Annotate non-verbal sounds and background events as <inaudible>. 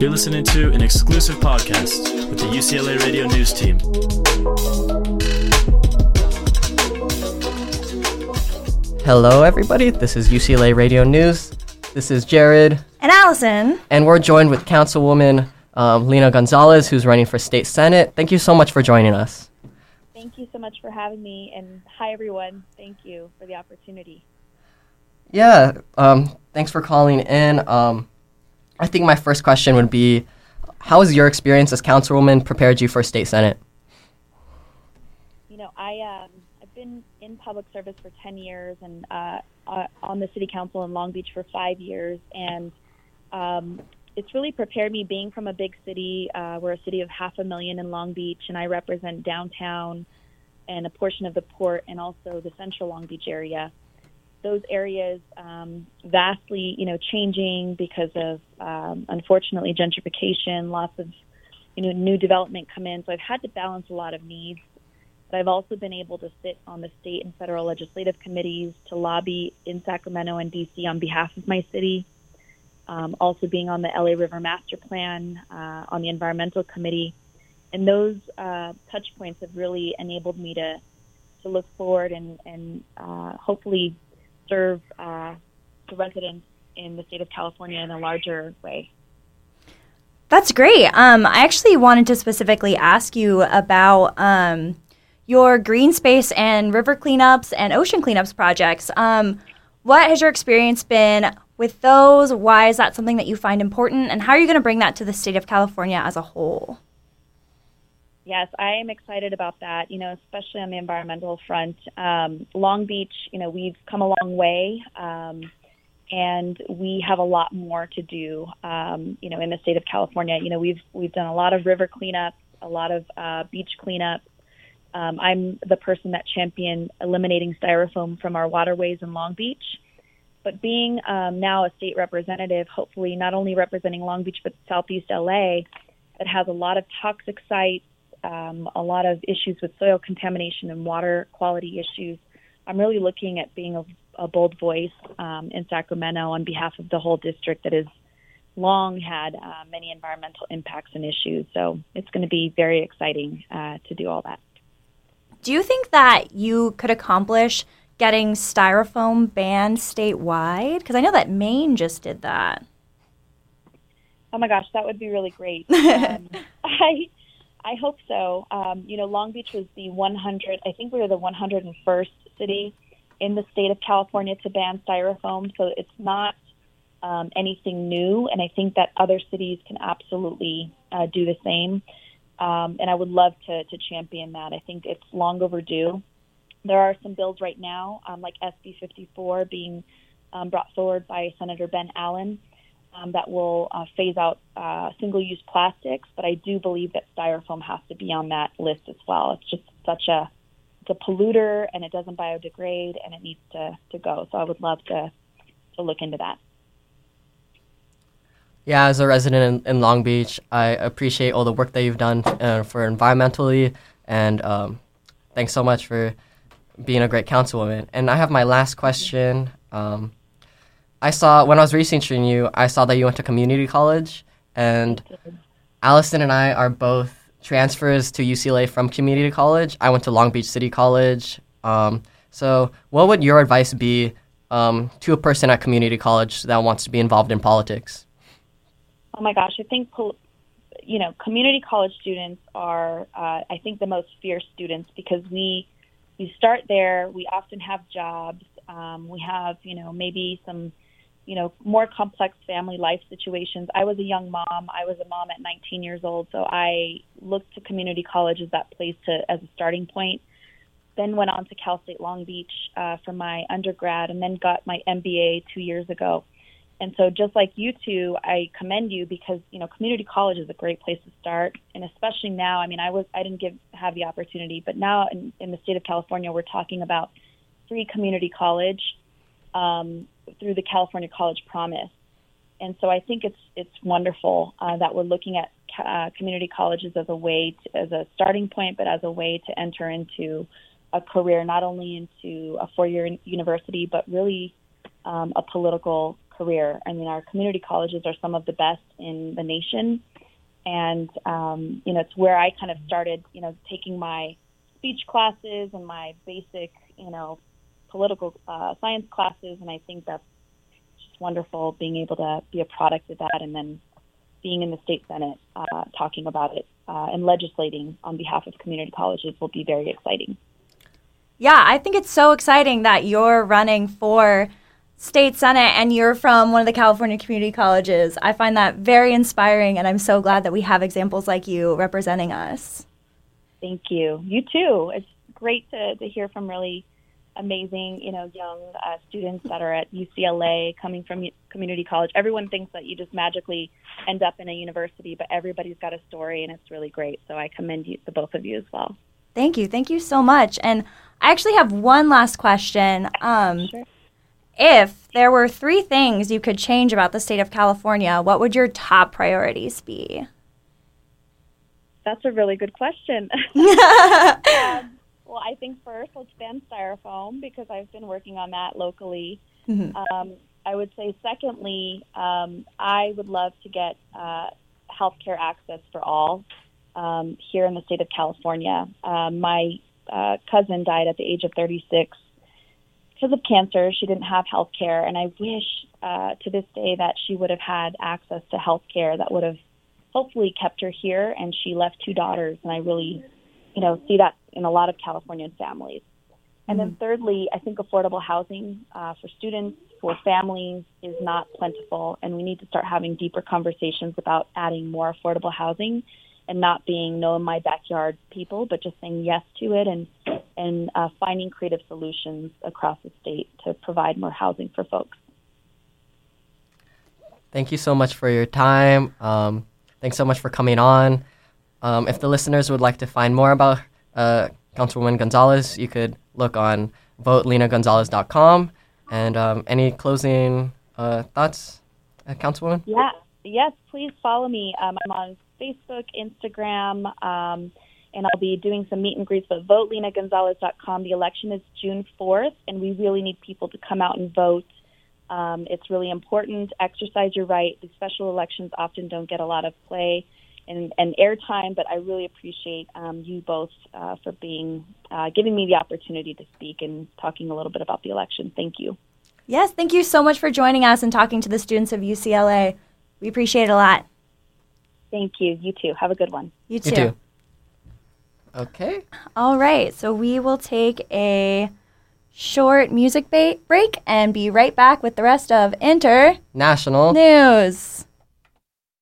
You're listening to an exclusive podcast with the UCLA Radio News team. Hello, everybody. This is UCLA Radio News. This is Jared, And Allison. and we're joined with Councilwoman um, Lena Gonzalez, who's running for state senate. Thank you so much for joining us. Thank you so much for having me, and hi everyone. Thank you for the opportunity. Yeah, um, thanks for calling in. Um, I think my first question would be, how has your experience as councilwoman prepared you for state senate? You know, I um, I've been in public service for ten years, and uh, uh, on the city council in Long Beach for five years, and um, it's really prepared me. Being from a big city, uh, we're a city of half a million in Long Beach, and I represent downtown and a portion of the port, and also the central Long Beach area. Those areas um, vastly, you know, changing because of um, unfortunately gentrification, lots of you know new development come in. So I've had to balance a lot of needs. But I've also been able to sit on the state and federal legislative committees to lobby in Sacramento and DC on behalf of my city. Um, also being on the LA River Master Plan, uh, on the environmental committee, and those uh, touch points have really enabled me to to look forward and and uh, hopefully serve uh, the residents in the state of California in a larger way. That's great. Um, I actually wanted to specifically ask you about um, your green space and river cleanups and ocean cleanups projects. Um, what has your experience been with those? Why is that something that you find important? And how are you going to bring that to the state of California as a whole? Yes, I am excited about that, you know, especially on the environmental front. Um, Long Beach, you know, we've come a long way. Um, and we have a lot more to do, um, you know, in the state of California. You know, we've we've done a lot of river cleanups, a lot of uh, beach cleanups. Um, I'm the person that championed eliminating styrofoam from our waterways in Long Beach. But being um, now a state representative, hopefully not only representing Long Beach but Southeast LA, that has a lot of toxic sites, um, a lot of issues with soil contamination and water quality issues. I'm really looking at being a, a bold voice um, in Sacramento on behalf of the whole district that has long had uh, many environmental impacts and issues. So it's going to be very exciting uh, to do all that. Do you think that you could accomplish getting styrofoam banned statewide? Because I know that Maine just did that. Oh my gosh, that would be really great. <laughs> Um, I I hope so. Um, you know, Long Beach was the 100. I think we were the 101st city in the state of California to ban styrofoam. So it's not um, anything new, and I think that other cities can absolutely uh, do the same. Um, and I would love to, to champion that. I think it's long overdue. There are some bills right now, um, like SB 54, being um, brought forward by Senator Ben Allen, um, that will uh, phase out uh, single-use plastics. But I do believe that styrofoam has to be on that list as well. It's just such a it's a polluter, and it doesn't biodegrade, and it needs to, to go. So I would love to to look into that. Yeah, as a resident in, in Long Beach, I appreciate all the work that you've done uh, for environmentally, and um, thanks so much for being a great councilwoman. And I have my last question. Um, I saw when I was researching you, I saw that you went to community college, and Allison and I are both transfers to UCLA from community college. I went to Long Beach City College. Um, so, what would your advice be um, to a person at community college that wants to be involved in politics? Oh my gosh, I think pol- you know community college students are uh, I think the most fierce students because we we start there. We often have jobs. Um, we have you know maybe some you know more complex family life situations. I was a young mom. I was a mom at 19 years old, so I looked to community college as that place to as a starting point. Then went on to Cal State Long Beach uh, for my undergrad, and then got my MBA two years ago. And so, just like you two, I commend you because you know community college is a great place to start, and especially now. I mean, I was I didn't give have the opportunity, but now in, in the state of California, we're talking about free community college um, through the California College Promise, and so I think it's it's wonderful uh, that we're looking at uh, community colleges as a way to, as a starting point, but as a way to enter into a career, not only into a four year university, but really um, a political career. I mean, our community colleges are some of the best in the nation, and um, you know, it's where I kind of started, you know, taking my speech classes and my basic, you know, political uh, science classes, and I think that's just wonderful being able to be a product of that, and then being in the state senate uh, talking about it uh, and legislating on behalf of community colleges will be very exciting. Yeah, I think it's so exciting that you're running for state senate and you're from one of the California community colleges. I find that very inspiring, and I'm so glad that we have examples like you representing us. Thank you. You too. It's great to, to hear from really amazing, you know, young uh, students that are at UCLA coming from community college. Everyone thinks that you just magically end up in a university, but everybody's got a story, and it's really great. So I commend you, the both of you as well. Thank you. Thank you so much. And I actually have one last question. Um, Sure. If there were three things you could change about the state of California, what would your top priorities be? That's a really good question. <laughs> <laughs> um, well, I think first let's ban styrofoam because I've been working on that locally. Mhm. Um, I would say, secondly, um, I would love to get uh, healthcare access for all um, here in the state of California. Um, my uh, cousin died at the age of 36 because of cancer. She didn't have health care, and I wish uh, to this day that she would have had access to health care that would have hopefully kept her here. And she left two daughters, and I really, you know, see that in a lot of Californian families. And then thirdly, I think affordable housing uh, for students, for families, is not plentiful, and we need to start having deeper conversations about adding more affordable housing, and not being no in my backyard people, but just saying yes to it and and uh, finding creative solutions across the state to provide more housing for folks. Thank you so much for your time. Um, thanks so much for coming on. Um, if the listeners would like to find more about uh, Councilwoman Gonzalez, you could look on voteLenaGonzalez.com. And um, any closing uh, thoughts, uh, Councilwoman? Yeah. Yes, please follow me. Um, I'm on Facebook, Instagram, um, and I'll be doing some meet and greets. But voteLenaGonzalez.com. The election is June 4th, and we really need people to come out and vote. Um, it's really important. Exercise your right. The special elections often don't get a lot of play and, and airtime, but I really appreciate um, you both uh, for being uh, giving me the opportunity to speak and talking a little bit about the election. Thank you. Yes, thank you so much for joining us and talking to the students of UCLA. We appreciate it a lot. Thank you. You too. Have a good one. You too. You too. Okay. All right, so we will take a short music ba- break and be right back with the rest of International News.